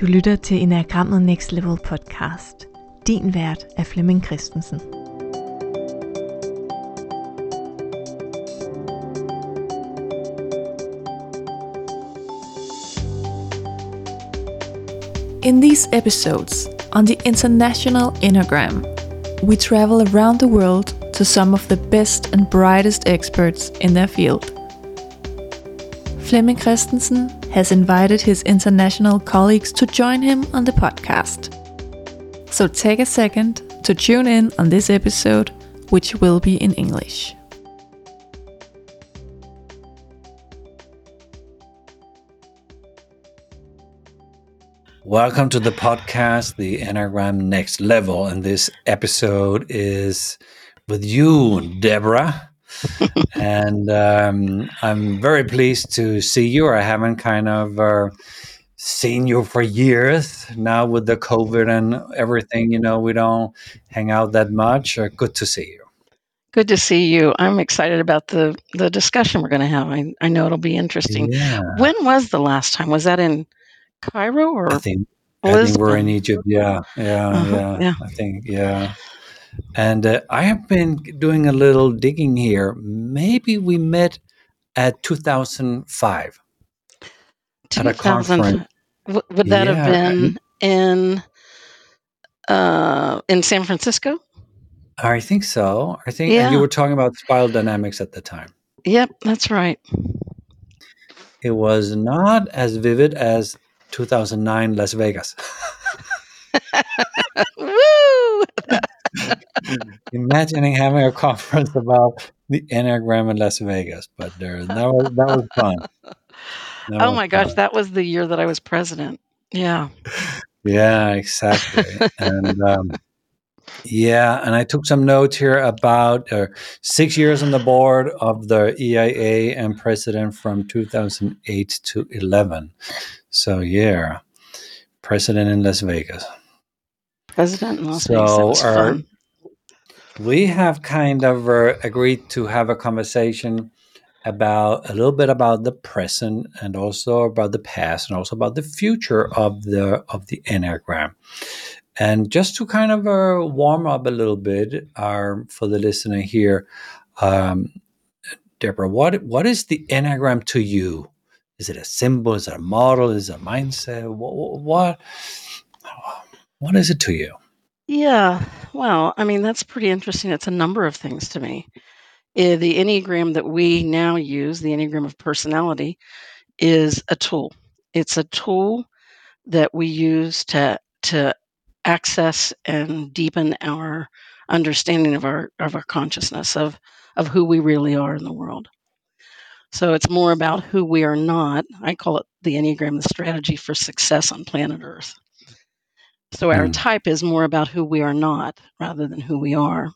Du lytter til Enagrammet Next Level podcast. Din vært er Flemming Christensen. In these episodes on the International Enneagram, we travel around the world to some of the best and brightest experts in their field. Flemming Christensen has invited his international colleagues to join him on the podcast. So take a second to tune in on this episode, which will be in English. Welcome to the podcast, The Enneagram Next Level. And this episode is with you, Deborah. and um, I'm very pleased to see you. I haven't kind of uh, seen you for years now with the COVID and everything. You know, we don't hang out that much. Uh, good to see you. Good to see you. I'm excited about the the discussion we're going to have. I, I know it'll be interesting. Yeah. When was the last time? Was that in Cairo or I think, I think we're in Egypt. Yeah, yeah, Uh-huh, yeah, yeah. I think, yeah. And uh, I have been doing a little digging here. Maybe we met at 2005 at a conference. w- Would that Yeah, have been in uh, in San Francisco? I think so. I think and you were talking about spiral dynamics at the time. Yep, that's right. It was not as vivid as 2009 Las Vegas. Imagining having a conference about the Enneagram in Las Vegas, but there that was that was fun. That Oh was my gosh, fun. that was the year that I was president. Yeah. Yeah, exactly. and um, yeah, and I took some notes here about uh, six years on the board of the EIA and president from 2008 to 11. So yeah, president in Las Vegas. President in Las So, Vegas. Was our- fun. We have kind of uh, agreed to have a conversation about a little bit about the present and also about the past and also about the future of the of the enneagram. And just to kind of uh, warm up a little bit, uh, for the listener here, um, Deborah, what what is the enneagram to you? Is it a symbol? Is it a model? Is it a mindset? What what, what is it to you? Yeah, well, I mean, that's pretty interesting. It's a number of things to me. Eh, the Enneagram that we now use, the Enneagram of personality, is a tool. It's a tool that we use to to access and deepen our understanding of our of our consciousness of of who we really are in the world. So it's more about who we are not. I call it the Enneagram the strategy for success on planet Earth. So our Hmm. type is more about who we are not rather than who we are.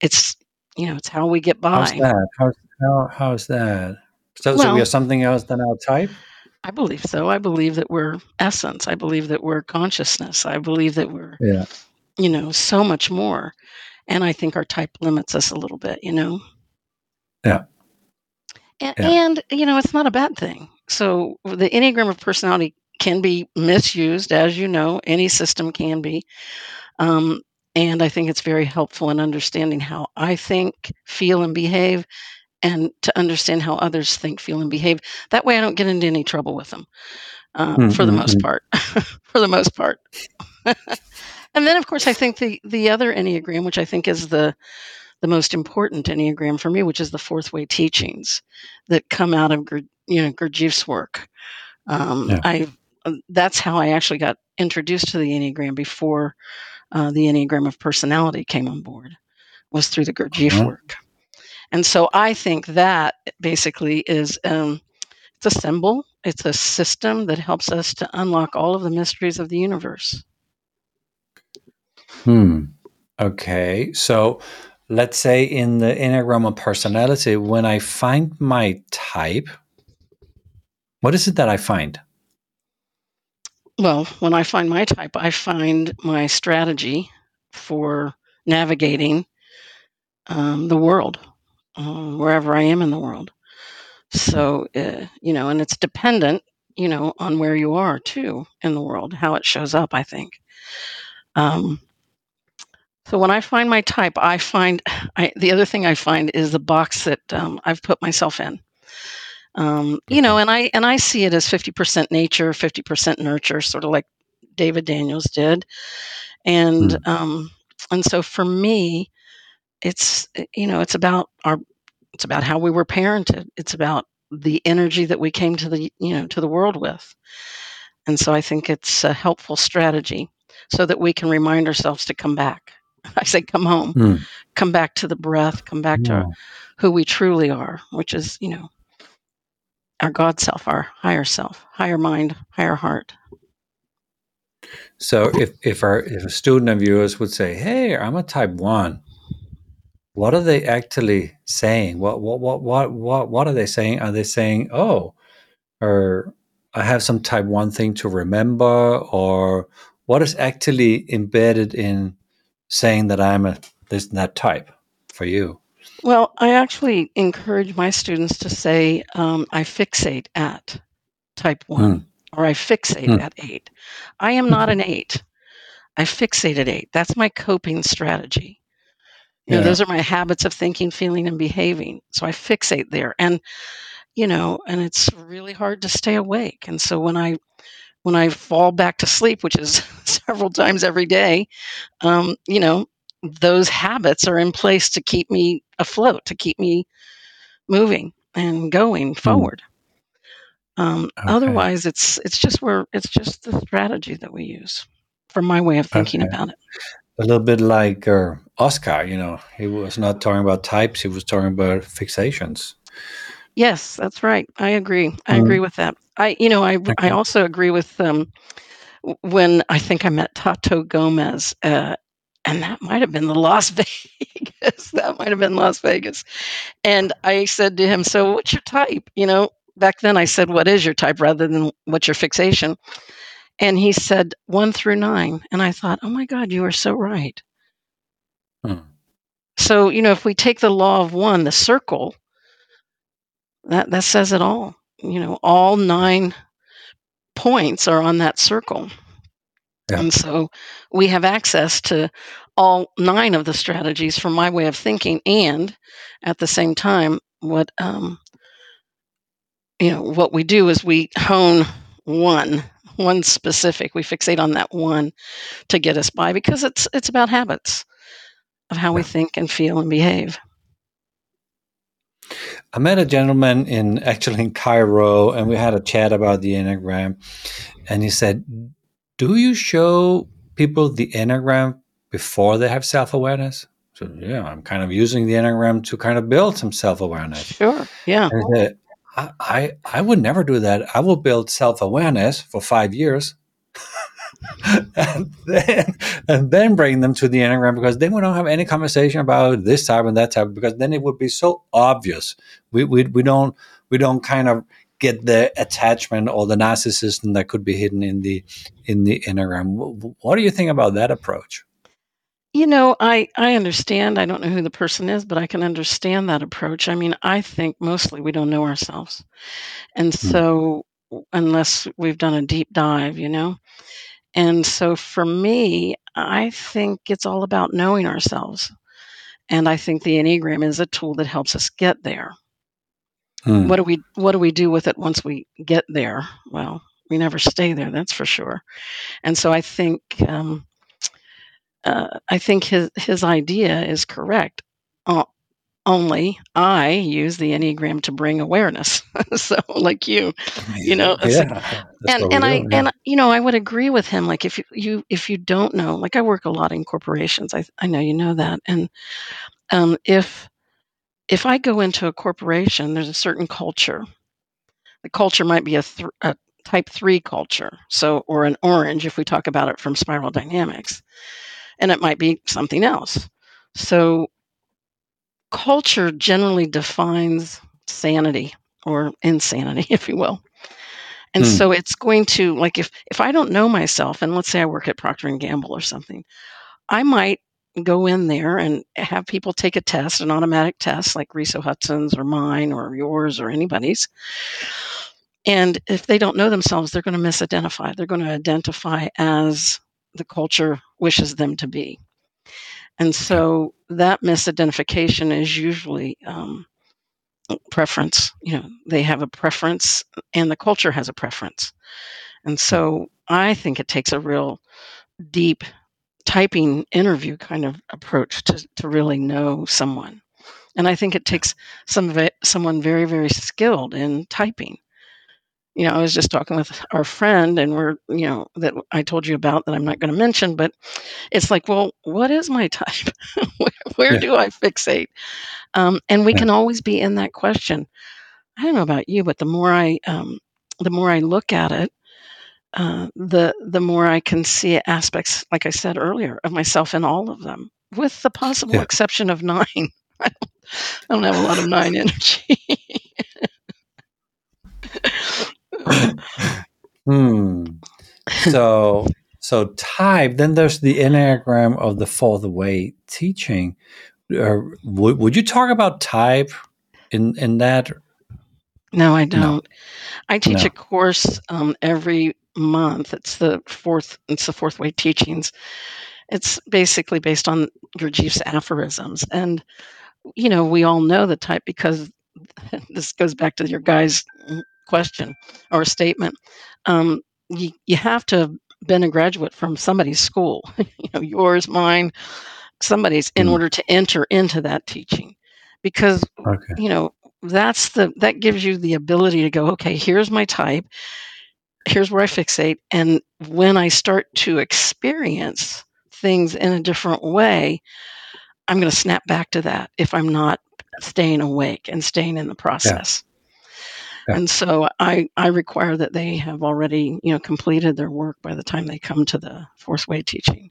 It's you know, it's how we get by. How's that? How's how, how's that? So, so we Well- are something else than our type. I believe so. I believe that we're essence. I believe that we're consciousness. I believe that we're, Yeah. you know, so much more. And I think our type limits us a little bit, you know. Yeah. And, Yeah. and you know, it's not a bad thing. So the Enneagram of personality can be misused, as you know, any system can be. Um, and I think it's very helpful in understanding how I think, feel, and behave, and to understand how others think, feel, and behave. That way, I don't get into any trouble with them, uh, Mm, for the most part. for the most part. and then, of course, I think the the other enneagram, which I think is the the most important enneagram for me, which is the fourth way teachings that come out of you know Gurdjieff's work. Um, Yeah. I uh, that's how I actually got introduced to the enneagram before uh, the enneagram of personality came on board was through the Gurdjieff Mhm. work. And so I think that basically is um, it's a symbol, it's a system that helps us to unlock all of the mysteries of the universe. Hmm. Okay. So let's say in the Enneagram of personality, when I find my type, what is it that I find? Well, when I find my type, I find my strategy for navigating um, the world, um, wherever I am in the world. So, uh, you know, and it's dependent you know, on where you are too in the world, how it shows up, I think. Um, so when I find my type, I find I, the other thing I find is the box that um, I've put myself in. Um, you know, and I and I see it as fifty percent nature, fifty percent nurture, sort of like David Daniels did, and Mm. um, and so for me, it's you know, it's about our, it's about how we were parented. It's about the energy that we came to the you know to the world with, and so I think it's a helpful strategy so that we can remind ourselves to come back. I say, come home, Mm. come back to the breath, come back to who we truly are, which is, you know, our God self, our higher self, higher mind, higher heart. So if if our if a student of yours would say, "Hey, I'm a type one," what are they actually saying? What what what what what what are they saying? Are they saying, "Oh, or I have some type one thing to remember," or what is actually embedded in saying that I'm a this and that type for you? Well, I actually encourage my students to say, um, I fixate at type one or I fixate Mm. at eight. I am not an eight. I fixate at eight. That's my coping strategy. You know, Yeah. those are my habits of thinking, feeling, and behaving. So I fixate there. And, you know, and it's really hard to stay awake. And so when I when I fall back to sleep, which is several times every day, um, you know, those habits are in place to keep me afloat, to keep me moving and going forward. Um, Okay. Otherwise, it's it's just where it's just the strategy that we use, from my way of thinking Okay. about it. A little bit like uh, Oscar, you know, he was not talking about types; he was talking about fixations. Yes, that's right. I agree. I agree with that. I, you know, I I also agree with um, when I think I met Tato Gomez, uh, and that might have been the Las Vegas. that might have been Las Vegas. And I said to him, "So, what's your type?" You know, back then I said, "What is your type?" rather than "What's your fixation." And he said one through nine, and I thought, "Oh my God, you are so right." Hmm. So, you know, if we take the law of one, the circle, that that says it all. You know, all nine points are on that circle. Yeah. And so we have access to all nine of the strategies from my way of thinking and at the same time what um you know what we do is we hone one one specific we fixate on that one to get us by because it's it's about habits of how we think and feel and behave I met a gentleman in actually in Cairo, and we had a chat about the enneagram. And he said, "Do you show people the enneagram before they have self awareness?" So yeah, I'm kind of using the enneagram to kind of build some self awareness. sure yeah said, uh, I, I I would never do that. I will build self awareness for five years. and then and then bring them to the enneagram because then we don't have any conversation about this type and that type because then it would be so obvious. We we, we don't we don't kind of get the attachment or the narcissism that could be hidden in the in the enneagram. What do you think about that approach? You know, I I understand. I don't know who the person is, but I can understand that approach. I mean, I think mostly we don't know ourselves. And hmm. so unless we've done a deep dive, you know. And so for me, I think it's all about knowing ourselves. And I think the Enneagram is a tool that helps us get there. Hmm. What do we what do we do with it once we get there? Well, we never stay there, that's for sure. And so I think um, uh, I think his his idea is correct. Uh, only I use the Enneagram to bring awareness. so, like you, you know, yeah, like- and and I yeah. and you know I would agree with him. Like if you, you if you don't know, like I work a lot in corporations. I I know you know that. And um, if if I go into a corporation, there's a certain culture. The culture might be a, th- a type three culture, so or an orange if we talk about it from spiral dynamics, and it might be something else. So culture generally defines sanity or insanity, if you will. And Hmm. so it's going to like if if I don't know myself, and let's say I work at Procter and Gamble or something, I might go in there and have people take a test, an automatic test like Riso Hudson's or mine or yours or anybody's. And if they don't know themselves, they're going to misidentify. They're going to identify as the culture wishes them to be. And so that misidentification is usually um, preference. You know, they have a preference and the culture has a preference. And so I think it takes a real deep typing interview kind of approach to, to really know someone. And I think it takes some it, someone very, very skilled in typing. You know, I was just talking with our friend, and we're, you know, that I told you about that I'm not going to mention, but it's like, well, what is my type? where, where Yeah. do I fixate? Um, and we Yeah. can always be in that question. I don't know about you, but the more I, um, the more I look at it, uh, the the more I can see aspects, like I said earlier, of myself in all of them, with the possible Yeah. exception of nine. I don't, I don't have a lot of nine energy. Hmm. So, so type. Then there's the enneagram of the fourth way teaching. Uh, would would you talk about type in in that? no, I don't. I teach no. a course um, every month. It's the fourth. It's the fourth way teachings. It's basically based on Gurdjieff's aphorisms, and you know we all know the type because this goes back to your guy's mm, question or statement. Um, you, you have to have been a graduate from somebody's school, you know, yours, mine, somebody's, in Hmm. order to enter into that teaching, because Okay. you know that's the that gives you the ability to go, okay, here's my type, here's where I fixate, and when I start to experience things in a different way, I'm going to snap back to that if I'm not staying awake and staying in the Yeah. process. Yeah. And so I, I require that they have already, you know, completed their work by the time they come to the fourth way teaching.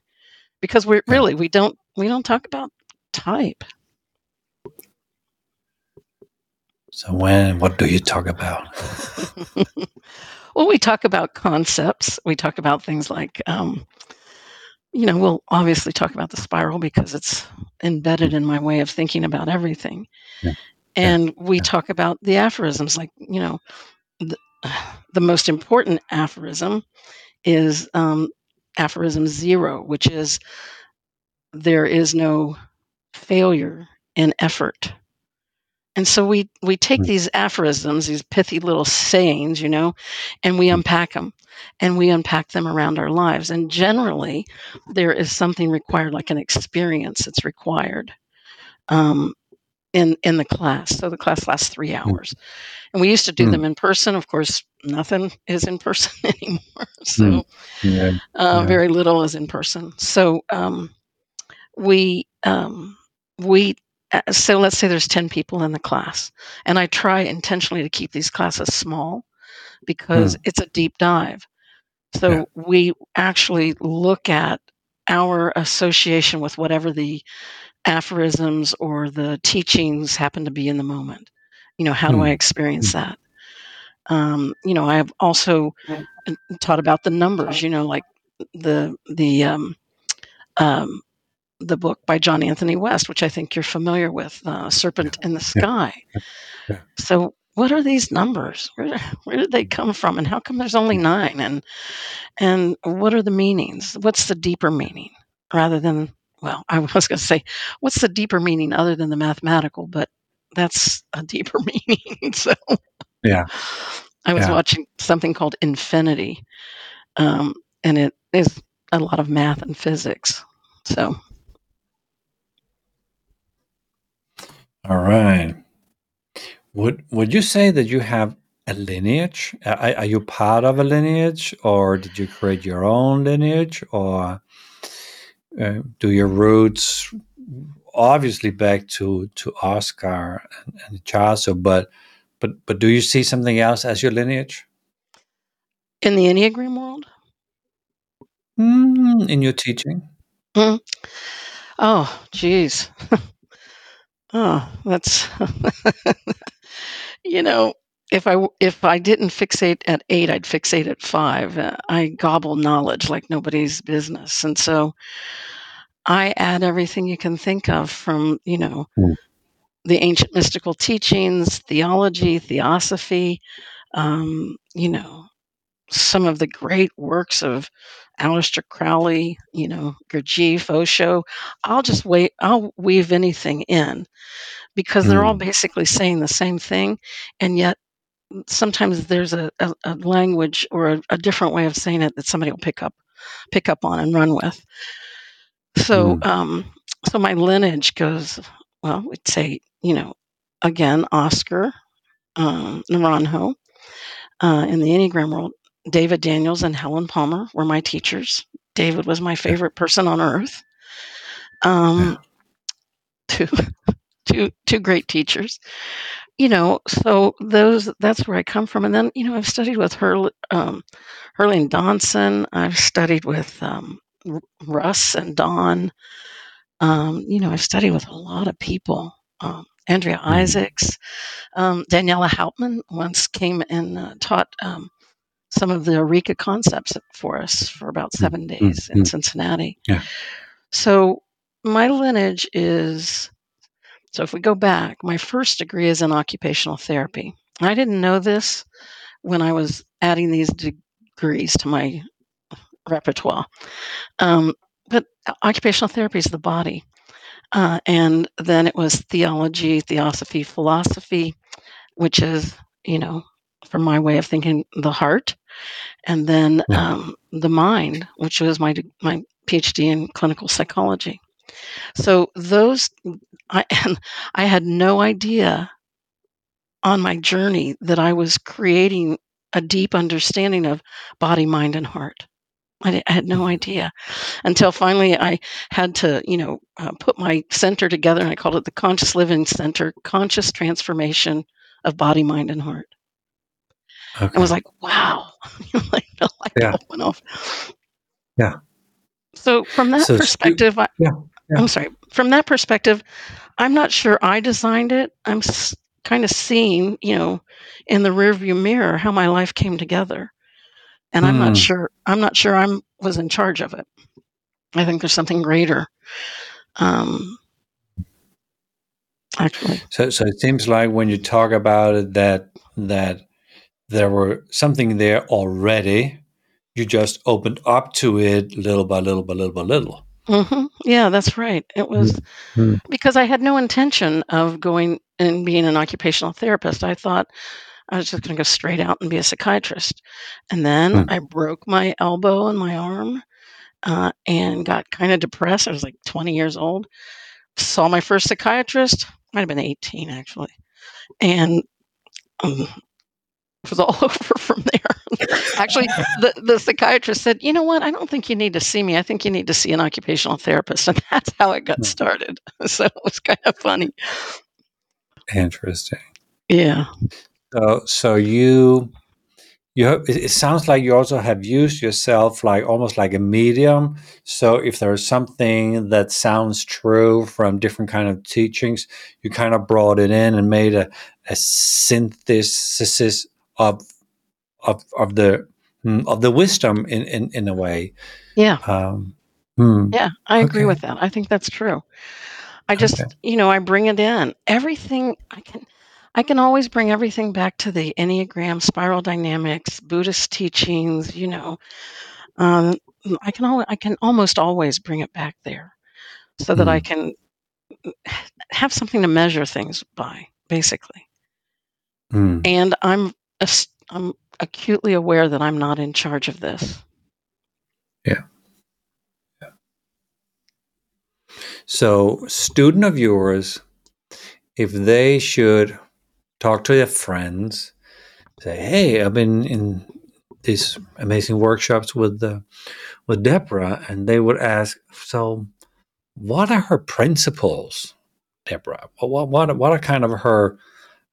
Because we Yeah. really we don't we don't talk about type. So when what do you talk about? well, we talk about concepts. We talk about things like um, you know, we'll obviously talk about the spiral because it's embedded in my way of thinking about everything. Yeah. Yeah. And we Yeah. talk about the aphorisms, like, you know, the, the most important aphorism is um, aphorism zero, which is there is no failure in effort. And so we we take Hmm. these aphorisms, these pithy little sayings, you know, and we Hmm. unpack them, and we unpack them around our lives. And generally, there is something required, like an experience that's required um, in in the class. So the class lasts three Hmm. hours, and we used to do Hmm. them in person. Of course, nothing is in person anymore. So Yeah. uh, Yeah. very little is in person. So um, we um, we so let's say there's 10 people in the class and i try intentionally to keep these classes small because Hmm. it's a deep dive so Yeah. we actually look at our association with whatever the aphorisms or the teachings happen to be in the moment you know how do i Hmm. experience that um, you know i've also uh, taught about the numbers you know like the the um, um, the book by John Anthony West, which I think you're familiar with, uh, Serpent in the Yeah. Sky. Yeah. So, what are these numbers? Where where did they come from, and how come there's only nine? And and what are the meanings? What's the deeper meaning, rather than well, I was going to say, what's the deeper meaning other than the mathematical? But that's a deeper meaning. so, Yeah. I was Yeah. watching something called Infinity, um, and it is a lot of math and physics. So. All right. Would would you say that you have a lineage? Are, are you part of a lineage, or did you create your own lineage, or uh, do your roots obviously back to to Oscar and, and Chazo, but but but do you see something else as your lineage In the Enneagram world? mm, in your teaching? Mm. Oh, geez. oh, that's you know, if I w- if I didn't fixate at eight, I'd fixate at five. Uh, I gobble knowledge like nobody's business, and so I add everything you can think of from you know Mm. the ancient mystical teachings, theology, theosophy, um, you know, some of the great works of Aleister Crowley, you know, Gurdjieff, Osho. I'll just wait. I'll weave anything in because they're all Mm. basically saying the same thing, and yet sometimes there's a, a, a language or a, a different way of saying it that somebody will pick up pick up on and run with. So, Mm. um, so my lineage goes well. We'd say, you know, again, Oscar um, Naranjo uh, in the Enneagram world. David Daniels and Helen Palmer were my teachers. David was my favorite person on earth. Um, two, two, two great teachers. You know, so those that's where I come from. And then, you know, I've studied with Hurley, um, Hurley and Dobson. I've studied with um, Russ and Don. Um, you know, I've studied with a lot of people. Um, Andrea Mm. Isaacs, um, Daniela Hauptman once came and uh, taught um, some of the Eureka concepts for us for about Mm. seven days in Mm. Cincinnati. Yeah. So my lineage is so if we go back, my first degree is in occupational therapy. I didn't know this when I was adding these degrees to my repertoire. Um, but occupational therapy is the body. Uh, and then it was theology, theosophy, philosophy, which is, you know, from my way of thinking, the heart. And then Yeah. um, the mind, which was my, my PhD in clinical psychology. So those, I, and I had no idea on my journey that I was creating a deep understanding of body, mind, and heart. I, I had no idea until finally I had to, you know, uh, put my center together, and I called it the Conscious Living Center, Conscious Transformation of Body, Mind, and Heart. Okay. I was like, wow, like Yeah. went off. Yeah. So from that So perspective, I, yeah, yeah. I'm sorry. From that perspective, I'm not sure I designed it. I'm s- kind of seeing, you know, in the rearview mirror how my life came together, and I'm not Mm. sure. I'm not sure I'm was in charge of it. I think there's something greater. Um, actually, So, so it seems like when you talk about it, that that there were something there already. You just opened up to it little by little by little by little. hmm yeah, that's right. It was Mm. because I had no intention of going and being an occupational therapist. I thought I was just going to go straight out and be a psychiatrist. And then Mm. I broke my elbow and my arm uh, and got kind of depressed. I was like 20 years old. Saw my first psychiatrist, might have been 18 actually. And um, it was all over from there. actually, the, the psychiatrist said, You know what? I don't think you need to see me. I think you need to see an occupational therapist. And that's how it got Hmm. started. So it was kind of funny. Interesting. Yeah. So, so you you have, it, it sounds like you also have used yourself like almost like a medium. So, if there's something that sounds true from different kind of teachings, you kind of brought it in and made a, a synthesis of of of the mm, of the wisdom in in, in a way. Yeah. Um, hmm, Yeah. I agree Okay. with that. I think that's true. I just, Okay. you know, I bring it in. Everything I can I can always bring everything back to the Enneagram, spiral dynamics, Buddhist teachings, you know. Um, I can al- I can almost always bring it back there so that I Mm. can have something to measure things by, basically. Mm. And I'm I'm acutely aware that I'm not in charge of this. Yeah. So, student of yours, if they should talk to their friends, say, "Hey, I've been in these amazing workshops with the with Deborah," and they would ask, "So, what are her principles, Deborah? What what what are kind of her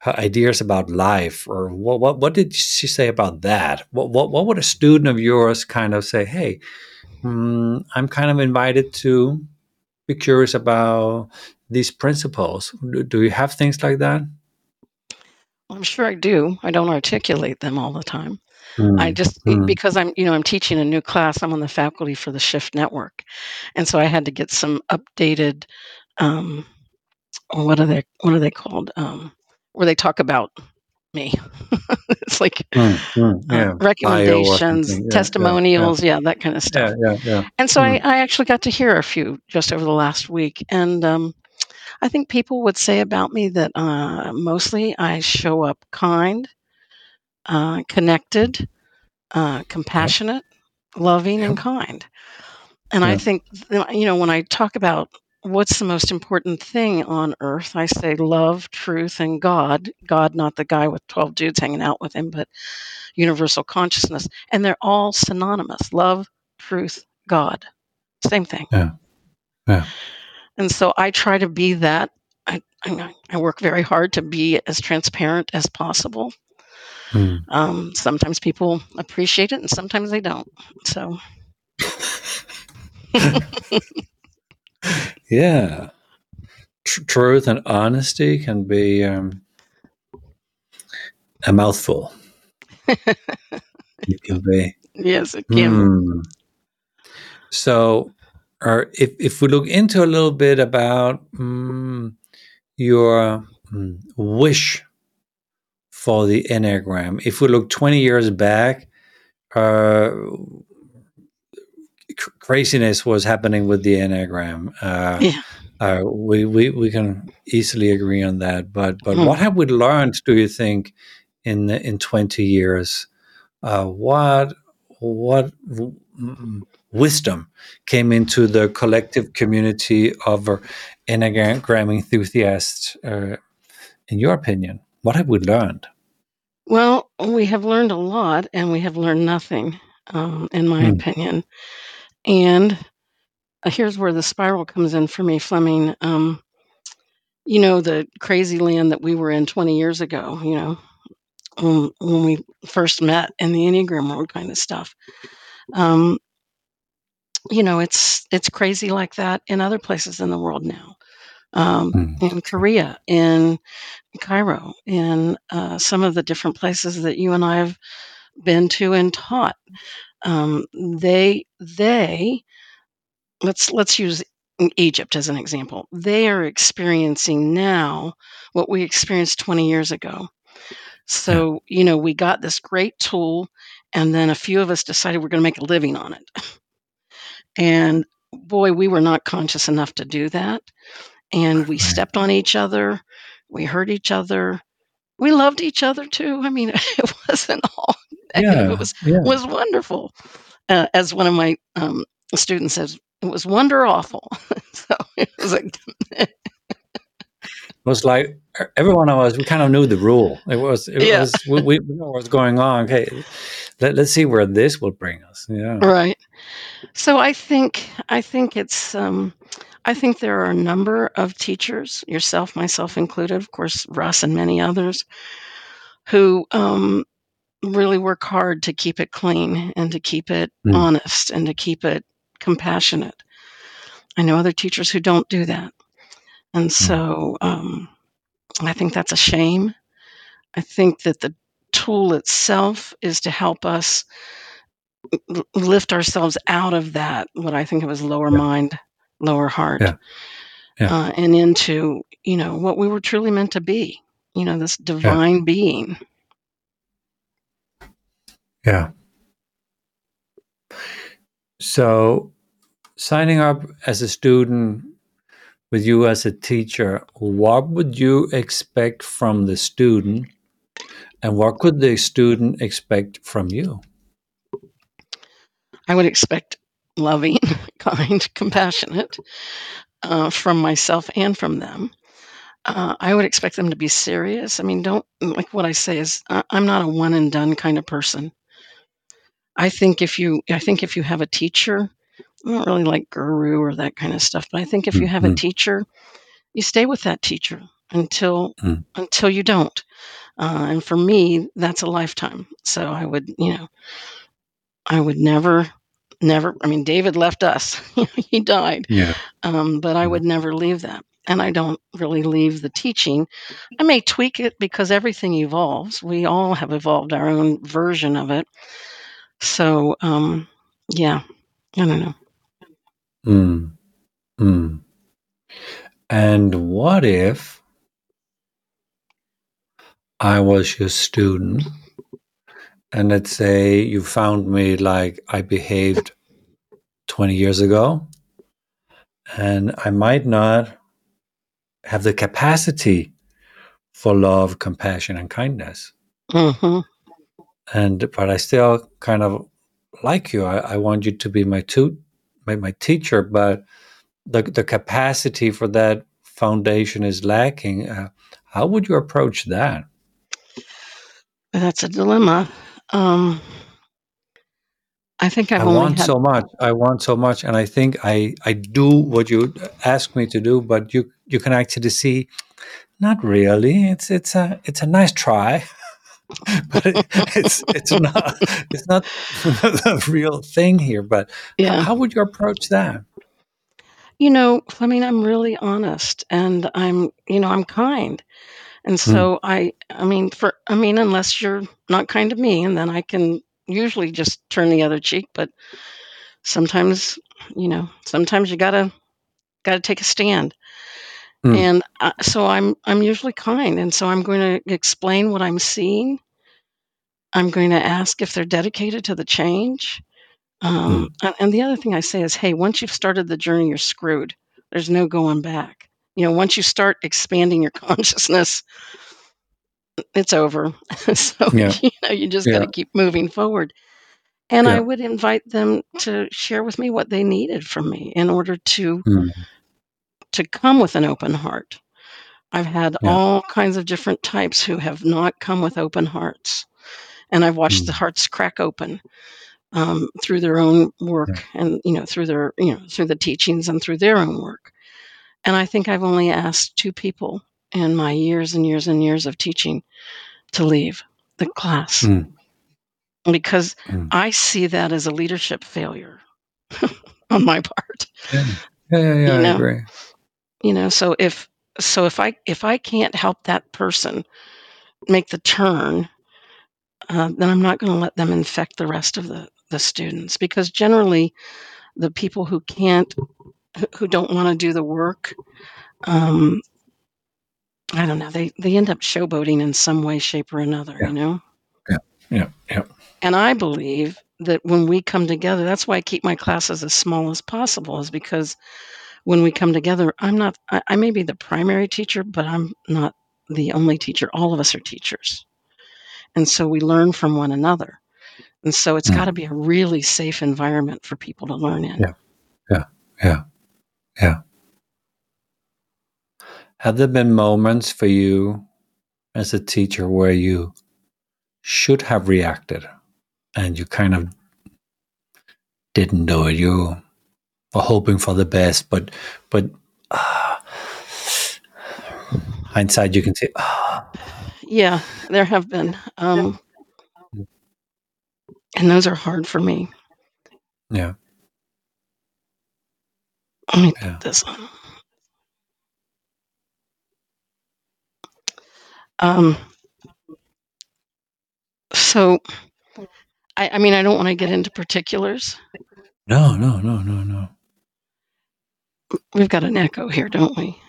her ideas about life, or what what what did she say about that? What what what would a student of yours kind of say? Hey, hmm, I'm kind of invited to." be curious about these principles. Do, do you have things like that? I'm sure I do. I don't articulate them all the time. I Mm, just mm, because I'm you know I'm teaching a new class. I'm on the faculty for the Shift Network, and so I had to get some updated. Um, what are they? What are they called? Um, where they talk about me. it's like Mm, mm, uh, yeah. Or recommendations. Yeah, yeah, testimonials, yeah, that kind of stuff. yeah, yeah, yeah. And so I, Mm. I actually got to hear a few just over the last week. And um, I think people would say about me that uh, mostly I show up kind, uh, connected, uh, compassionate, loving, and kind. And I think, you know, when I talk about what's the most important thing on earth, I say love, truth, and God. God, not the guy with 12 dudes hanging out with him, but universal consciousness. And they're all synonymous love, truth, God. Same thing. Yeah. Yeah. And so I try to be that. I, I, I work very hard to be as transparent as possible. Mm. Um, sometimes people appreciate it and sometimes they don't. So, yeah. Tr- truth and honesty can be um, a mouthful. it can be. yes, it can. Mm. So, or if, if we look into a little bit about mm, your mm, wish for the Enneagram, if we look 20 years back, uh, cr- craziness was happening with the Enneagram. Uh, Yeah. uh, we, we, we can easily agree on that. But, but Hmm. what have we learned, do you think, in, in 20 years? Uh, what, what mm, wisdom came into the collective community of Enneagram enthusiasts, uh, in your opinion? What have we learned? Well, we have learned a lot and we have learned nothing, um, in my Hmm. opinion. And uh, here's where the spiral comes in for me, Flemming. Um, you know, the crazy land that we were in 20 years ago, you know, when, when we first met in the Enneagram world kind of stuff. Um, you know, it's it's crazy like that in other places in the world now. Um, Mm. in Korea, in Cairo, in uh, some of the different places that you and I have been to and taught. Um, they they let's let's use Egypt as an example. They are experiencing now what we experienced 20 years ago. So, you know, we got this great tool and then a few of us decided we're going to make a living on it. And boy, we were not conscious enough to do that. And we Right. stepped on each other. We hurt each other. We loved each other too. I mean, it wasn't all. Yeah, It was yeah. was wonderful. Uh, as one of my um, students says, it was wonder awful. so it was like, It was like e, every one of us, we kind of knew the rule. It was, it Yeah. was, we, we knew what was going on. Okay, let, let's see where this will bring us. Yeah. right. So I think I think it's um, I think there are a number of teachers, yourself, myself included, of course, Russ and many others, who um, really work hard to keep it clean and to keep it Mm. honest and to keep it compassionate. I know other teachers who don't do that, and so um, I think that's a shame. I think that the tool itself is to help us lift ourselves out of that what I think of as lower Yeah. mind, lower heart, Yeah. Yeah. Uh, and into you know what we were truly meant to be. You know, this divine being. Yeah. So, signing up as a student with you as a teacher, what would you expect from the student, and what could the student expect from you? I would expect loving, kind, compassionate uh, from myself and from them. Uh, I would expect them to be serious. I mean, don't like what I say is I- I'm not a one and done kind of person. I think if you, I think if you have a teacher, I don't really like guru or that kind of stuff, but I think if you have a Mhm. teacher, you stay with that teacher until Mm. until you don't. Uh, and for me, that's a lifetime. So I would, you know, I would never, never. I mean, David left us; he died. Yeah. Um, but I would never leave that. And I don't really leave the teaching. I may tweak it because everything evolves. We all have evolved our own version of it. So, um, yeah, I don't know. Mm. Mm. And what if I was your student, and let's say you found me like I behaved 20 years ago, and I might not have the capacity for love, compassion, and kindness. hmm And but I still kind of like you. I, I want you to be my tu- my, my teacher, but the the capacity for that foundation is lacking. Uh, how would you approach that? That's a dilemma. Um, I think I've I want had. so much. I want so much, and I think I I do what you ask me to do, but you you can actually see, not really. It's it's a it's a nice try, but it, it's it's not it's not the real thing here. But Yeah. how would you approach that? You know, I mean, I'm really honest and I'm, you know, I'm kind. And Hmm. so I, I mean, for, I mean, unless you're not kind to me, and then I can usually just turn the other cheek. But sometimes, you know, sometimes you gotta, gotta take a stand. Hmm. And uh, so I'm, I'm usually kind. And so I'm going to explain what I'm seeing. I'm going to ask if they're dedicated to the change. Um, and, and the other thing I say is, hey, once you've started the journey, you're screwed. There's no going back. You know, once you start expanding your consciousness, it's over. so Yeah. you know, you just got to keep moving forward. And I would invite them to share with me what they needed from me in order to Hmm. to come with an open heart. I've had Yeah. all kinds of different types who have not come with open hearts, and I've watched Hmm. the hearts crack open um, through their own work and you know through their you know through the teachings and through their own work. And I think I've only asked two people in my years and years and years of teaching to leave the class Hmm. because Hmm. I see that as a leadership failure on my part. Yeah. Yeah. Yeah. yeah You I know? agree. You know, so if so if I if I can't help that person make the turn, uh, then I'm not going to let them infect the rest of the the students because generally the people who can't who- don't want to do the work um i don't know they they end up showboating in some way shape or another Yeah. you know Yeah. Yeah. Yeah. and i believe that when we come together that's why i keep my classes as small as possible is because when we come together i'm not i, I may be the primary teacher but i'm not the only teacher all of us are teachers and so we learn from one another and so it's Mm. got to be a really safe environment for people to learn in Yeah. Yeah. Yeah. Have there been moments for you as a teacher where you should have reacted and you kind of didn't do it? You were hoping for the best, but but uh, hindsight, you can say, ah, Yeah, there have been. Um, and those are hard for me. yeah, Let me Yeah. put this on. Um, so, I, I mean, I don't want to get into particulars. no, no, no, no, no, We've got an echo here, don't we?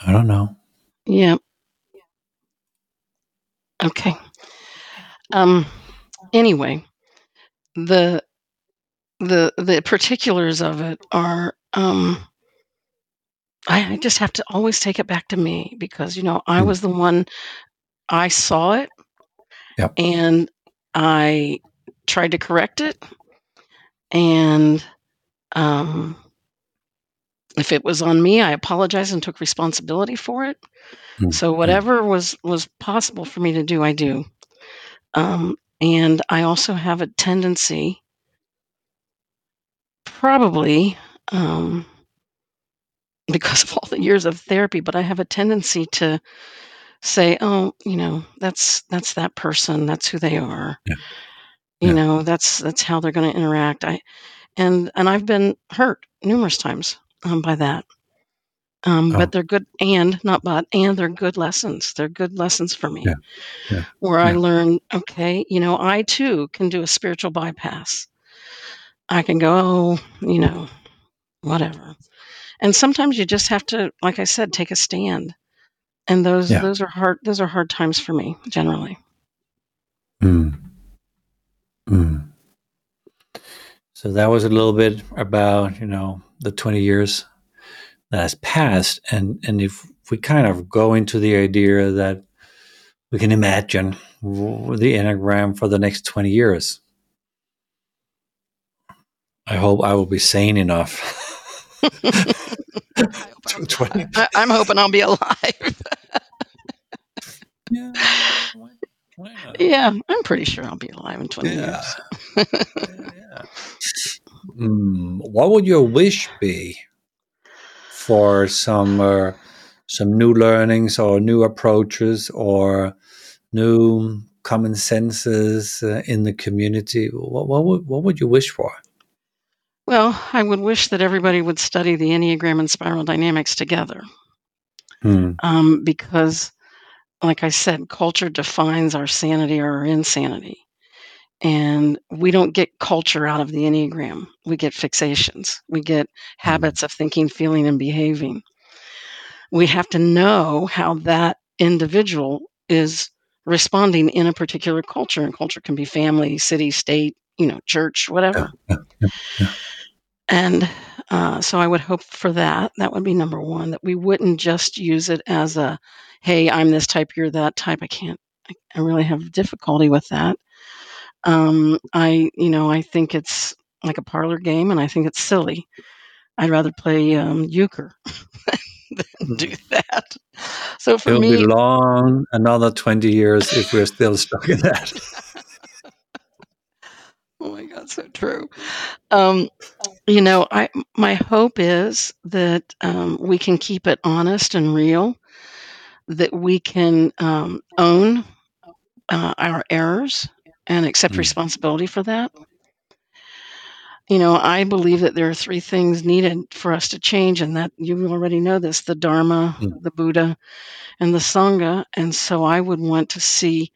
I don't know. Yeah. Okay. Um, anyway, the the the particulars of it are um I, I just have to always take it back to me because you know I Mm. was the one I saw it Yep. and I tried to correct it and um if it was on me I apologized and took responsibility for it Mm, so whatever was was possible for me to do I do um and I also have a tendency probably um because of all the years of therapy but I have a tendency to say oh you know that's that's that person that's who they are Yeah. you Yeah. know that's that's how they're going to interact i and and i've been hurt numerous times um, by that um, Oh. but they're good and not but and they're good lessons they're good lessons for me Yeah. Yeah. where i learn okay you know i too can do a spiritual bypass i can go oh you know whatever and sometimes you just have to like i said take a stand and those Yeah. those are hard those are hard times for me generally. Mm. Mm. So that was a little bit about you know the twenty years that has passed, and and if we kind of go into the idea that we can imagine the enneagram for the next twenty years, I hope I will be sane enough. I, I'm hoping I'll be alive. Yeah, why, why yeah, I'm pretty sure I'll be alive in 20 Yeah. years. yeah. Mm, what would your wish be for some uh, some new learnings or new approaches or new common senses uh, in the community? What, what would what would you wish for? Well, I would wish that everybody would study the Enneagram and spiral dynamics together Hmm. um, because, like I said, culture defines our sanity or our insanity. And we don't get culture out of the Enneagram. We get fixations. We get habits of thinking, feeling, and behaving. We have to know how that individual is responding in a particular culture. And culture can be family, city, state, you know, church, whatever. yeah, yeah. And uh, so I would hope for that. That would be number one, that we wouldn't just use it as a, hey, I'm this type, you're that type. I can't, I, I really have difficulty with that. Um, I, you know, I think it's like a parlor game and I think it's silly. I'd rather play um, euchre than do that. So for It'll me, be long another twenty years if we're still stuck in that. Oh my God, so true. Um, you know, I my hope is that um, we can keep it honest and real, that we can um, own uh, our errors and accept Mm. responsibility for that. You know, I believe that there are three things needed for us to change, and that you already know this: the Dharma, Mm. the Buddha, and the Sangha. And so, I would want to see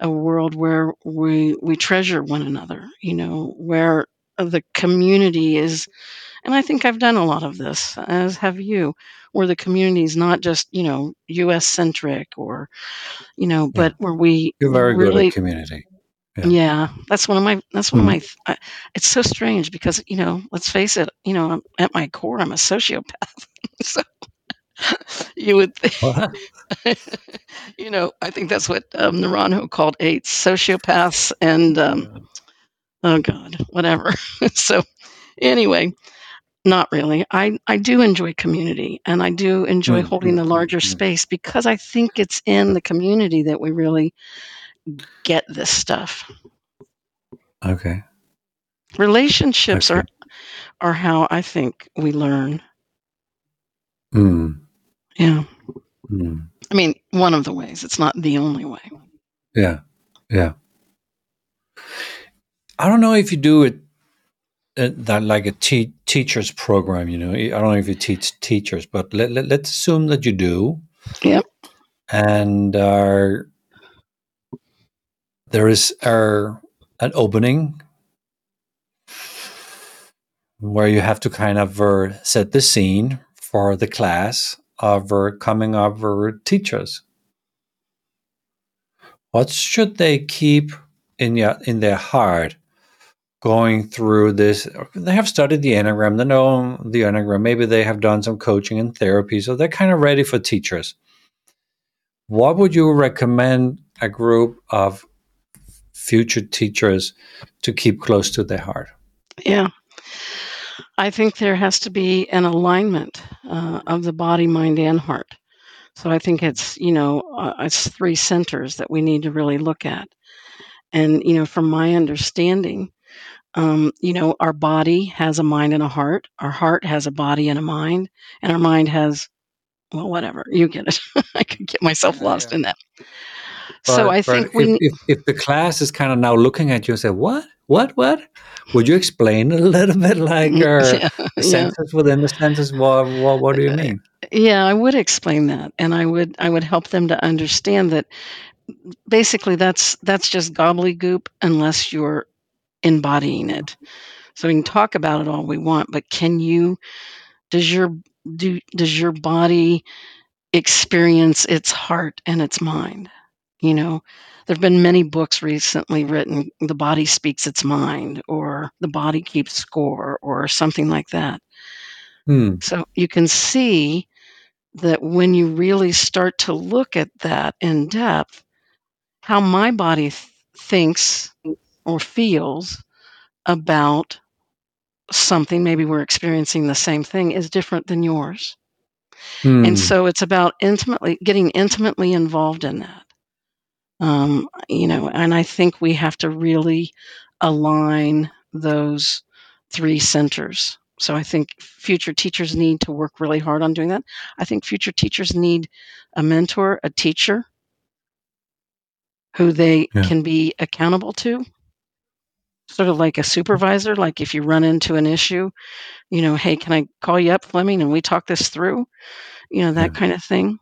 a world where we we treasure one another. You know, where the community is, and I think I've done a lot of this, as have you, where the community is not just you know U.S. centric or you know, Yeah. but where we You're very good really at community. Yeah. yeah, that's one of my that's one Mhm. of my th- I, it's so strange because you know let's face it you know I'm, at my core I'm a sociopath so you would think you know I think that's what um, Naranjo called eights sociopaths and um, oh god whatever so anyway not really I I do enjoy community and I do enjoy Mm, holding mm, the mm, larger mm. space because I think it's in the community that we really get this stuff Okay. relationships Okay. are are how I think we learn. Mm, Yeah. mm. I mean, one of the ways. It's not the only way. Yeah, yeah. I don't know if you do it uh, that like a te- teachers program. You know, I don't know if you teach teachers, but let, let, let's assume that you do. Yep. And uh, there is uh, an opening where you have to kind of uh, set the scene for the class of uh, coming up uh, teachers. What should they keep in in their heart going through this? They have studied the enneagram, they know the enneagram. Maybe they have done some coaching and therapy, so they're kind of ready for teachers. What would you recommend a group of future teachers to keep close to their heart? Yeah. I think there has to be an alignment uh, of the body, mind, and heart. So I think it's you know uh, it's three centers that we need to really look at. And you know, from my understanding, um, you know, our body has a mind and a heart. Our heart has a body and a mind, and our mind has well, whatever you get it. I could get myself lost yeah. in that. So I think if, we need. if, if the class is kind of now looking at you and say, "What? What? What?" Would you explain a little bit, like uh, yeah, yeah. within the sentence? What? What? What do you mean? Yeah, I would explain that, and I would I would help them to understand that basically that's that's just gobbledygook unless you're embodying it. So we can talk about it all we want, but can you? Does your do does your body experience its heart and its mind. You know, there have been many books recently written, The Body Speaks Its Mind, or The Body Keeps Score, or something like that. Hmm. So you can see that when you really start to look at that in depth, how my body th- thinks or feels about something, maybe we're experiencing the same thing, is different than yours. Hmm. And so it's about intimately getting intimately involved in that. Um, you know, and I think we have to really align those three centers. So I think future teachers need to work really hard on doing that. I think future teachers need a mentor, a teacher who they Yeah. can be accountable to. Sort of like a supervisor, like if you run into an issue, you know, hey, can I call you up, Flemming, and we talk this through? You know, that Yeah. kind of thing.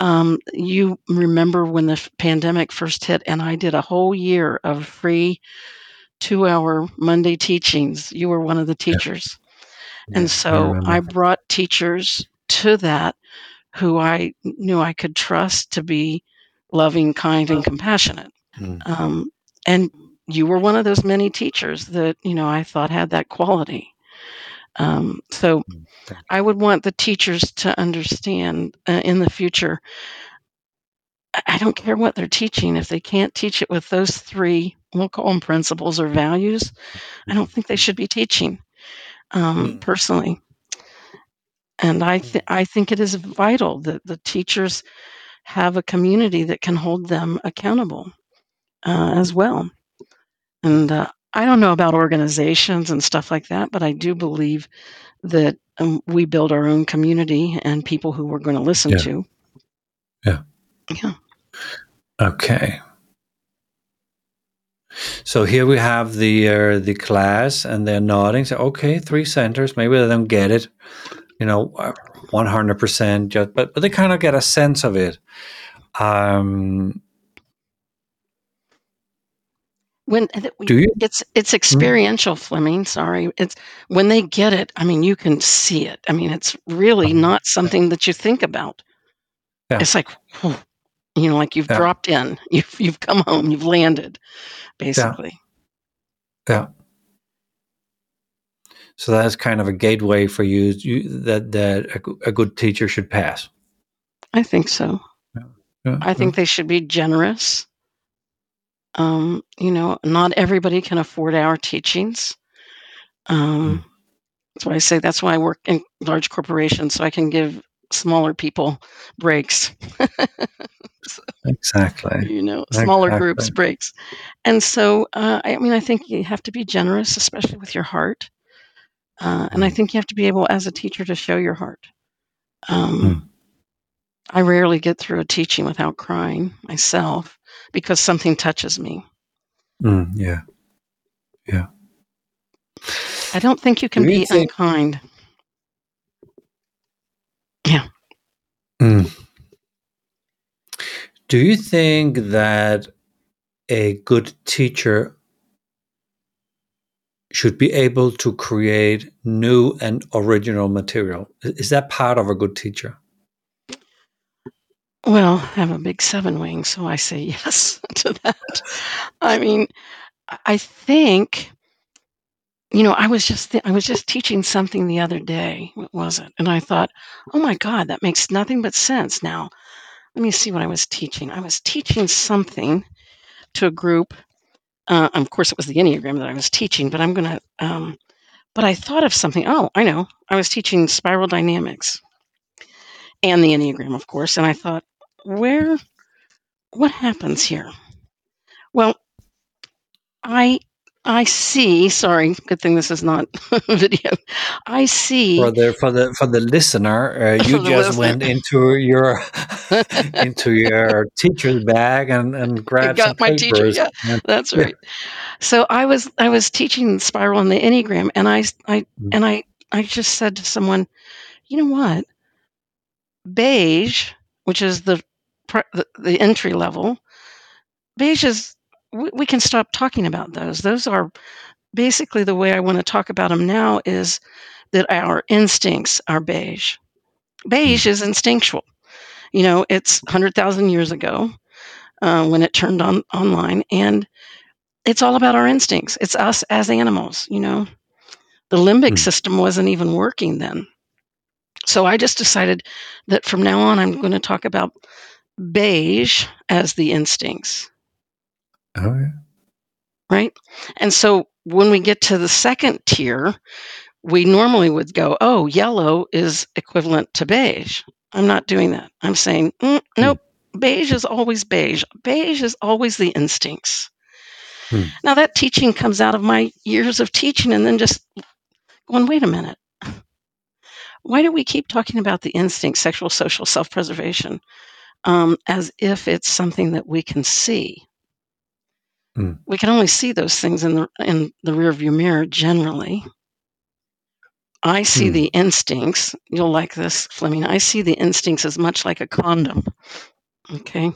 Um, you remember when the f- pandemic first hit, and I did a whole year of free two hour Monday teachings. You were one of the teachers. Yeah, I And so remember. I brought teachers to that who I knew I could trust to be loving, kind, and compassionate. Hmm. Um, and you were one of those many teachers that, you know, I thought had that quality. Um, so Hmm. I would want the teachers to understand uh, in the future. I- don't care what they're teaching. If they can't teach it with those three, we'll call them principles or values, I don't think they should be teaching um, Hmm. personally. And I, th- I think it is vital that the teachers have a community that can hold them accountable uh, as well. And uh, I don't know about organizations and stuff like that, but I do believe that um, we build our own community and people who we're going to listen Yeah. to. Yeah. Yeah. Okay. So here we have the uh, the class, and they're nodding. So okay, three centers. Maybe they don't get it, you know, one hundred percent. Just but but they kind of get a sense of it. Um, When do you? it's it's experiential, Flemming. Sorry, it's when they get it. I mean, you can see it. I mean, it's really Uh-huh. not something that you think about. Yeah. It's like, you know, like you've Yeah. dropped in. You've you've come home. You've landed, basically. Yeah. So that's kind of a gateway for you, you that that a, a good teacher should pass. I think so. Yeah, I think they should be generous. Um, you know, not everybody can afford our teachings. Um, Mm. That's why I say that's why I work in large corporations, so I can give smaller people breaks. exactly. you know, smaller groups breaks. And so, uh, I mean, I think you have to be generous, especially with your heart. Uh, and I Mm. think you have to be able, as a teacher, to show your heart. Um, Mm. I rarely get through a teaching without crying myself because something touches me. Mm, yeah. Yeah. I don't think you can you be think- unkind. Mm. Do you think that a good teacher should be able to create new and original material? Is that part of a good teacher? Well, I have a big seven wing, so I say yes to that. I mean, I- think, you know, I was just th- I was just teaching something the other day. What was it? And I thought, oh my God, that makes nothing but sense. Now, let me see what I was teaching. I was teaching something to a group. Uh, of course, it was the Enneagram that I was teaching, but I'm gonna. Um, but I thought of something. Oh, I know. I was teaching spiral dynamics and the Enneagram, of course. And I thought, where, what happens here? Well, I I see. Sorry, good thing this is not video. I see. For the for the for the listener, uh, you just listener. went into your into your teacher's bag and and grabbed got some my teacher, papers. yeah. and- That's Yeah. right. So I was I was teaching spiral and the enneagram, and I I Mm. and I I just said to someone, you know what, beige, which is the the, the entry level, beige is we, we can stop talking about those. Those are basically the way I want to talk about them now is that our instincts are beige. Beige is instinctual. You know, it's 100,000 years ago uh, when it turned on online, and it's all about our instincts. It's us as animals, you know. The limbic Hmm. system wasn't even working then. So I just decided that from now on, I'm going to talk about beige as the instincts, Oh, yeah. right? And so when we get to the second tier, we normally would go, oh, yellow is equivalent to beige. I'm not doing that. I'm saying, mm, nope, beige is always beige. Beige is always the instincts. Hmm. Now, that teaching comes out of my years of teaching and then just going, wait a minute. Why do we keep talking about the instincts, sexual, social, self preservation, um, as if it's something that we can see? Hmm. We can only see those things in the in the rearview mirror generally. I see Hmm. the instincts. You'll like this, Flemming. I see the instincts as much like a condom. Okay.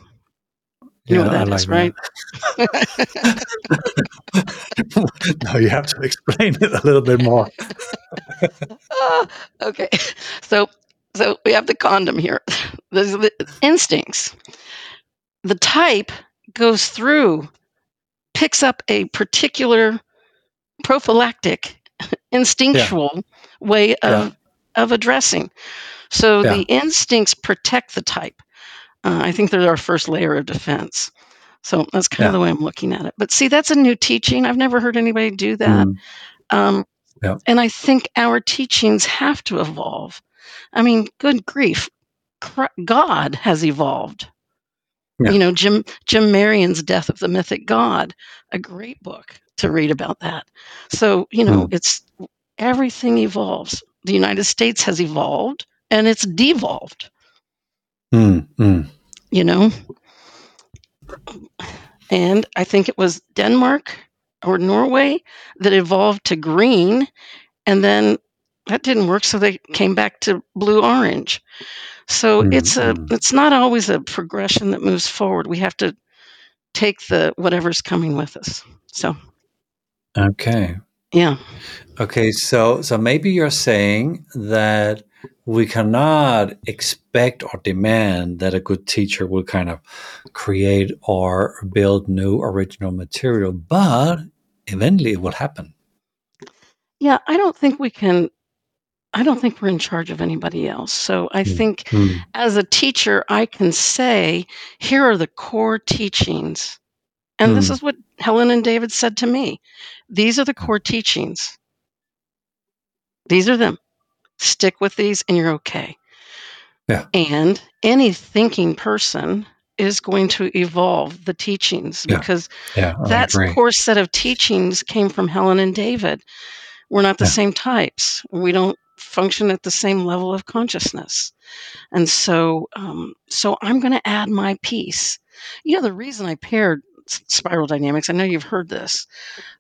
You know what I that is, like that. no, you have to explain it a little bit more. Ah, okay. So so we have the condom here. There's the instincts. The type goes through, picks up a particular prophylactic, instinctual way of of addressing. So Yeah. the instincts protect the type. Uh, I think they're our first layer of defense. So that's kind Yeah. of the way I'm looking at it. But see, that's a new teaching. I've never heard anybody do that. Mm. Um, Yeah. And I think our teachings have to evolve. I mean, good grief, God has evolved. Yeah. You know, Jim Jim Marion's Death of the Mythic God, a great book to read about that. So you know, Hmm. it's everything evolves. The United States has evolved, and it's devolved. Mm, mm. You know, and I think it was Denmark or Norway that evolved to green, and then that didn't work, so they came back to blue orange. So Mm, it's a mm. it's not always a progression that moves forward. We have to take the whatever's coming with us. So Okay. yeah, Okay, so so maybe you're saying that we cannot expect or demand that a good teacher will kind of create or build new original material, but eventually it will happen. yeah. I don't think we can. I don't think we're in charge of anybody else. So I Mm. think as a teacher, I can say, here are the core teachings. And this Mm. is what Helen and David said to me. These are the core teachings. These are them. Stick with these and you're okay. Yeah. And any thinking person is going to evolve the teachings Yeah, because Yeah, that core set of teachings came from Helen and David. We're not the Yeah. same types. We don't function at the same level of consciousness. And so, um, so I'm going to add my piece. You know, the reason I paired spiral dynamics, I know you've heard this,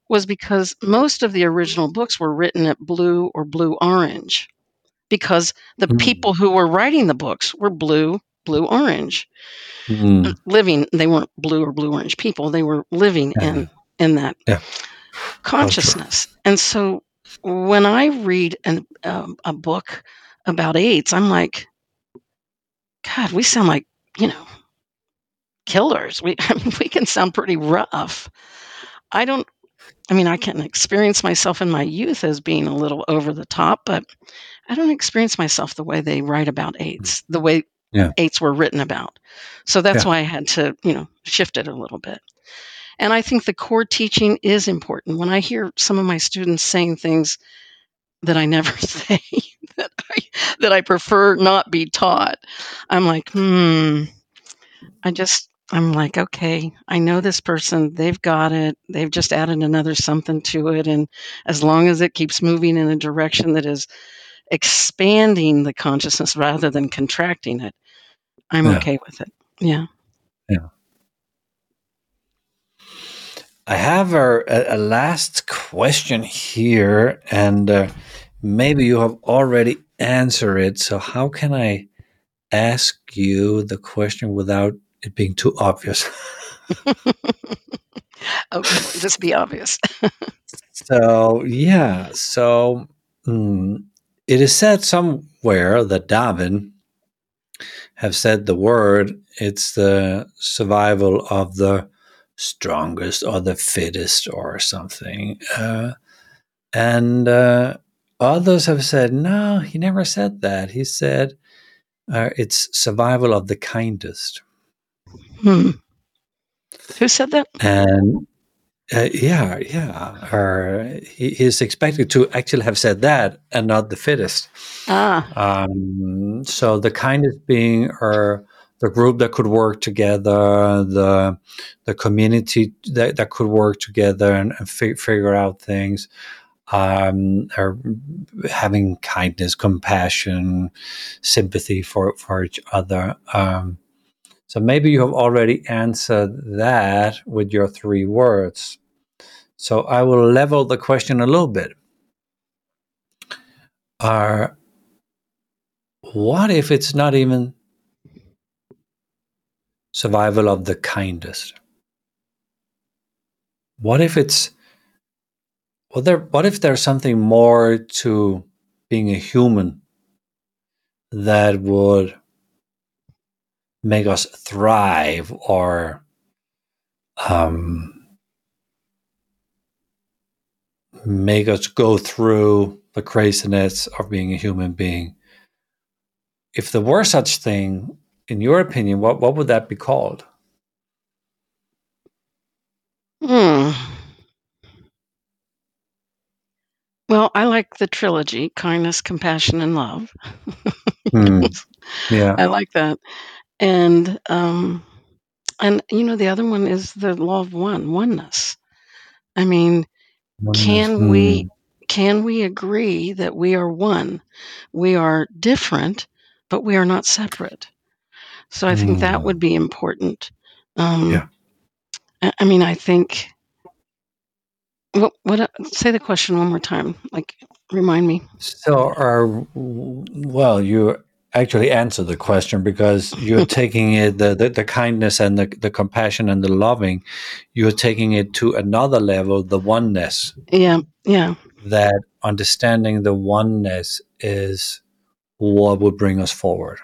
was because most of the original books were written at blue or blue orange because the Mm. people who were writing the books were blue, blue orange, Mm. living. They weren't blue or blue orange people. They were living Yeah. in in that Yeah. consciousness. And so when I read an, um, a book about eights, I'm like, God, we sound like you know killers. We I mean, we can sound pretty rough. I don't. I mean, I can experience myself in my youth as being a little over the top, but I don't experience myself the way they write about eights, the way Yeah. eights were written about. So that's Yeah. why I had to, you know, shift it a little bit. And I think the core teaching is important. When I hear some of my students saying things that I never say, that I that I prefer not be taught, I'm like, hmm. I just I'm like, okay, I know this person, they've got it. They've just added another something to it. And as long as it keeps moving in a direction that is expanding the consciousness rather than contracting it, I'm Yeah. okay with it. Yeah. I have a, a, a last question here, and uh, maybe you have already answered it. So, how can I ask you the question without it being too obvious? Okay. Just be obvious. so, yeah. So, mm, it is said somewhere that Darwin have said the word, it's the survival of the strongest or the fittest or something. Uh, and uh, others have said, no, he never said that. He said uh, it's survival of the kindest. Hmm. Who said that? And uh, yeah, yeah. Or he, he's expected to actually have said that and not the fittest. Ah. Um, so the kindest being or the group that could work together, the the community that, that could work together and, and fi- figure out things, um, or having kindness, compassion, sympathy for for each other. Um, so maybe you have already answered that with your three words. So I will level the question a little bit. Are what if it's not even survival of the kindest? What if it's what there what if there's something more to being a human that would make us thrive or um, make us go through the craziness of being a human being. If there were such thing, in your opinion, what, what would that be called? Hmm. Well, I like the trilogy kindness, compassion, and love. Hmm. Yeah. I like that. And um and you know the other one is the law of one, oneness. I mean, Oneness. can we Hmm. can we agree that we are one? We are different, but we are not separate. So I think that Hmm. would be important. Um Yeah. I, I mean, I think what what uh, say the question one more time. Like remind me. So, are well, you actually answered the question because you're taking it the, the, the kindness and the, the compassion and the loving, you're taking it to another level, the oneness. Yeah, yeah. That understanding the oneness is what would bring us forward.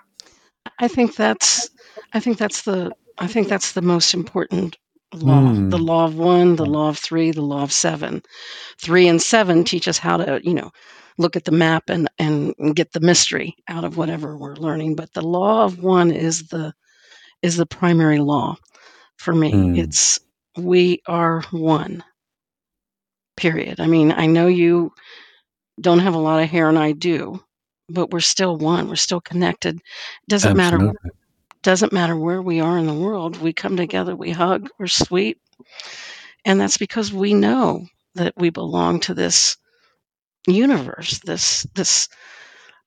I think that's I think that's the I think that's the most important law. Hmm. The law of one, the law of three, the law of seven. Three and seven teach us how to, you know, look at the map and, and get the mystery out of whatever we're learning. But the law of one is the is the primary law for me. Hmm. It's we are one. Period. I mean, I know you don't have a lot of hair and I do, but we're still one. We're still connected. Doesn't matter doesn't matter where we are in the world. We come together, we hug, we're sweet. And that's because we know that we belong to this universe, this this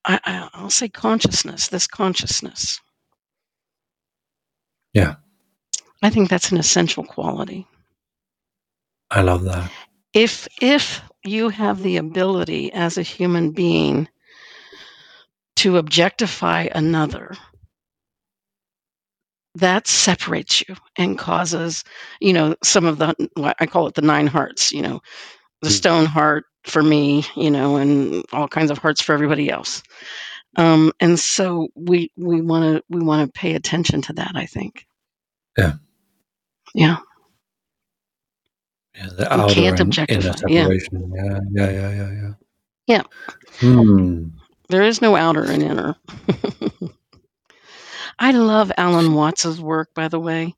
I, I- I'll say consciousness, this consciousness. Yeah. I think that's an essential quality. I love that. If if you have the ability as a human being to objectify another, that separates you and causes, you know, some of the what I call it the nine hearts, you know, the Mm. stone heart for me, you know, and all kinds of hearts for everybody else. Um, and so we we want to we want to pay attention to that. I think. Yeah. Yeah. Yeah, the outer can't and objectify. Yeah. Yeah, yeah, yeah, yeah, yeah. Yeah. Hmm. There is no outer and inner. I love Alan Watts's work, by the way.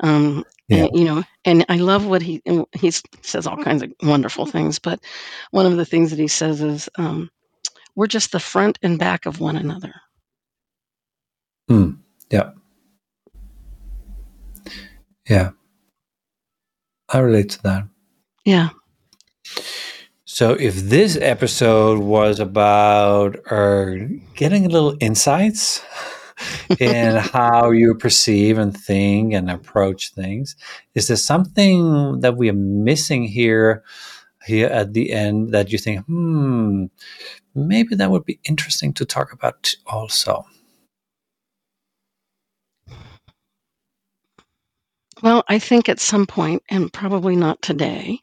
Um, Yeah. and, you know, and I love what he he says all kinds of wonderful things. But one of the things that he says is, um, "We're just the front and back of one another." Hmm. Yeah. Yeah. I relate to that. Yeah. So, if this episode was about uh, getting a little insights in how you perceive and think and approach things, is there something that we are missing here, here at the end that you think, hmm, maybe that would be interesting to talk about also? Well, I think at some point, and probably not today,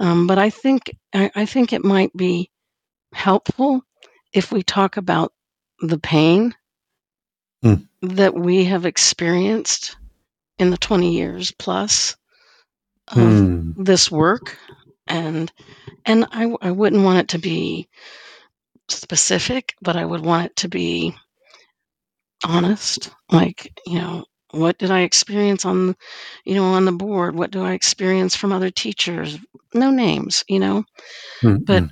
um, but I think I, I think it might be helpful if we talk about the pain Mm. that we have experienced in the 20 years plus of Hmm. this work and and I, I wouldn't want it to be specific but i would want it to be honest like you know what did i experience on you know on the board? What do i experience from other teachers? No names you know? Hmm, But-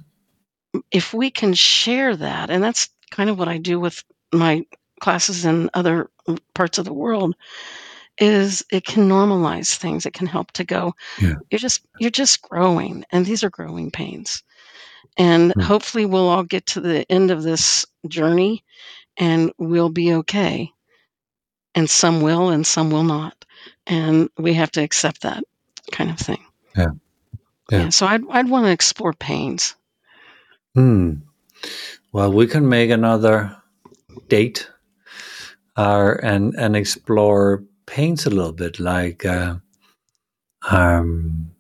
if we can share that and that's kind of what i do with my classes in other parts of the world is it can normalize things. It can help to go Yeah. you're just you're just growing and these are growing pains. And Hmm. hopefully we'll all get to the end of this journey and we'll be okay and some will and some will not and we have to accept that kind of thing Yeah. Yeah. so i'd, I'd want to explore pains Hmm. Well, we can make another date, uh, and and explore paints a little bit. Like, uh, um,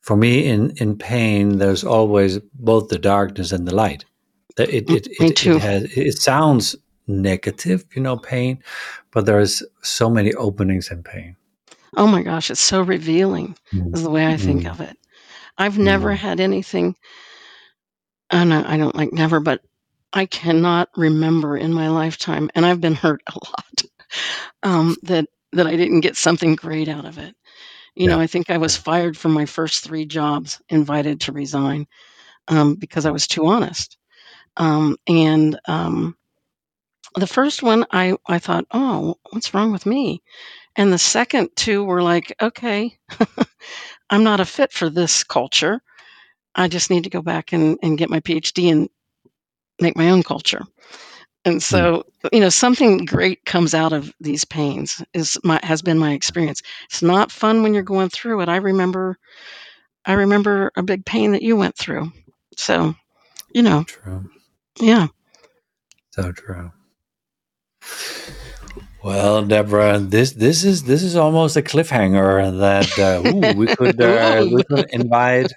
for me, in in pain, there's always both the darkness and the light. It it Me it, too. it has it sounds negative, you know, pain, but there's so many openings in pain. oh my gosh it's so revealing Mm. is the way i think Mm. of it i've never Mm. had anything I don't, I don't like never, but I cannot remember in my lifetime, and I've been hurt a lot, um, that that I didn't get something great out of it. You know, I think I was fired from my first three jobs, invited to resign um, because I was too honest. Um, and um, the first one, I I thought, oh, what's wrong with me? And the second two were like, okay, I'm not a fit for this culture. I just need to go back and, and get my PhD and make my own culture. And mm. so, you know, something great comes out of these pains is my has been my experience. It's not fun when you're going through it. I remember I remember a big pain that you went through. So, you know, True. yeah. So true. Well, Deborah, this this is this is almost a cliffhanger that uh, ooh, we could uh, we could invite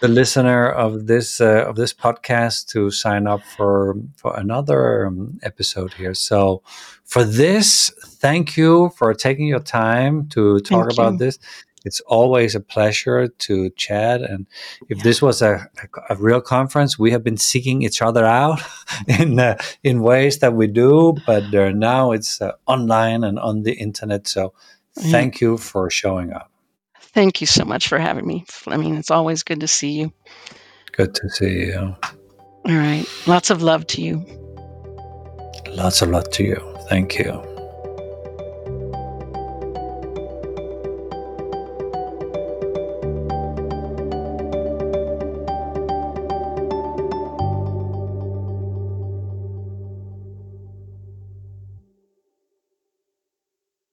the listener of this uh, of this podcast to sign up for for another um, episode here. So, for this, thank you for taking your time to talk Thank about you. this. It's always a pleasure to chat. And if Yeah. this was a, a, a real conference, we have been seeking each other out in uh, in ways that we do, but uh, now it's uh, online and on the internet. So, Yeah. thank you for showing up. Thank you so much for having me. I mean, it's always good to see you. Good to see you. All right. Lots of love to you. Lots of love to you. Thank you.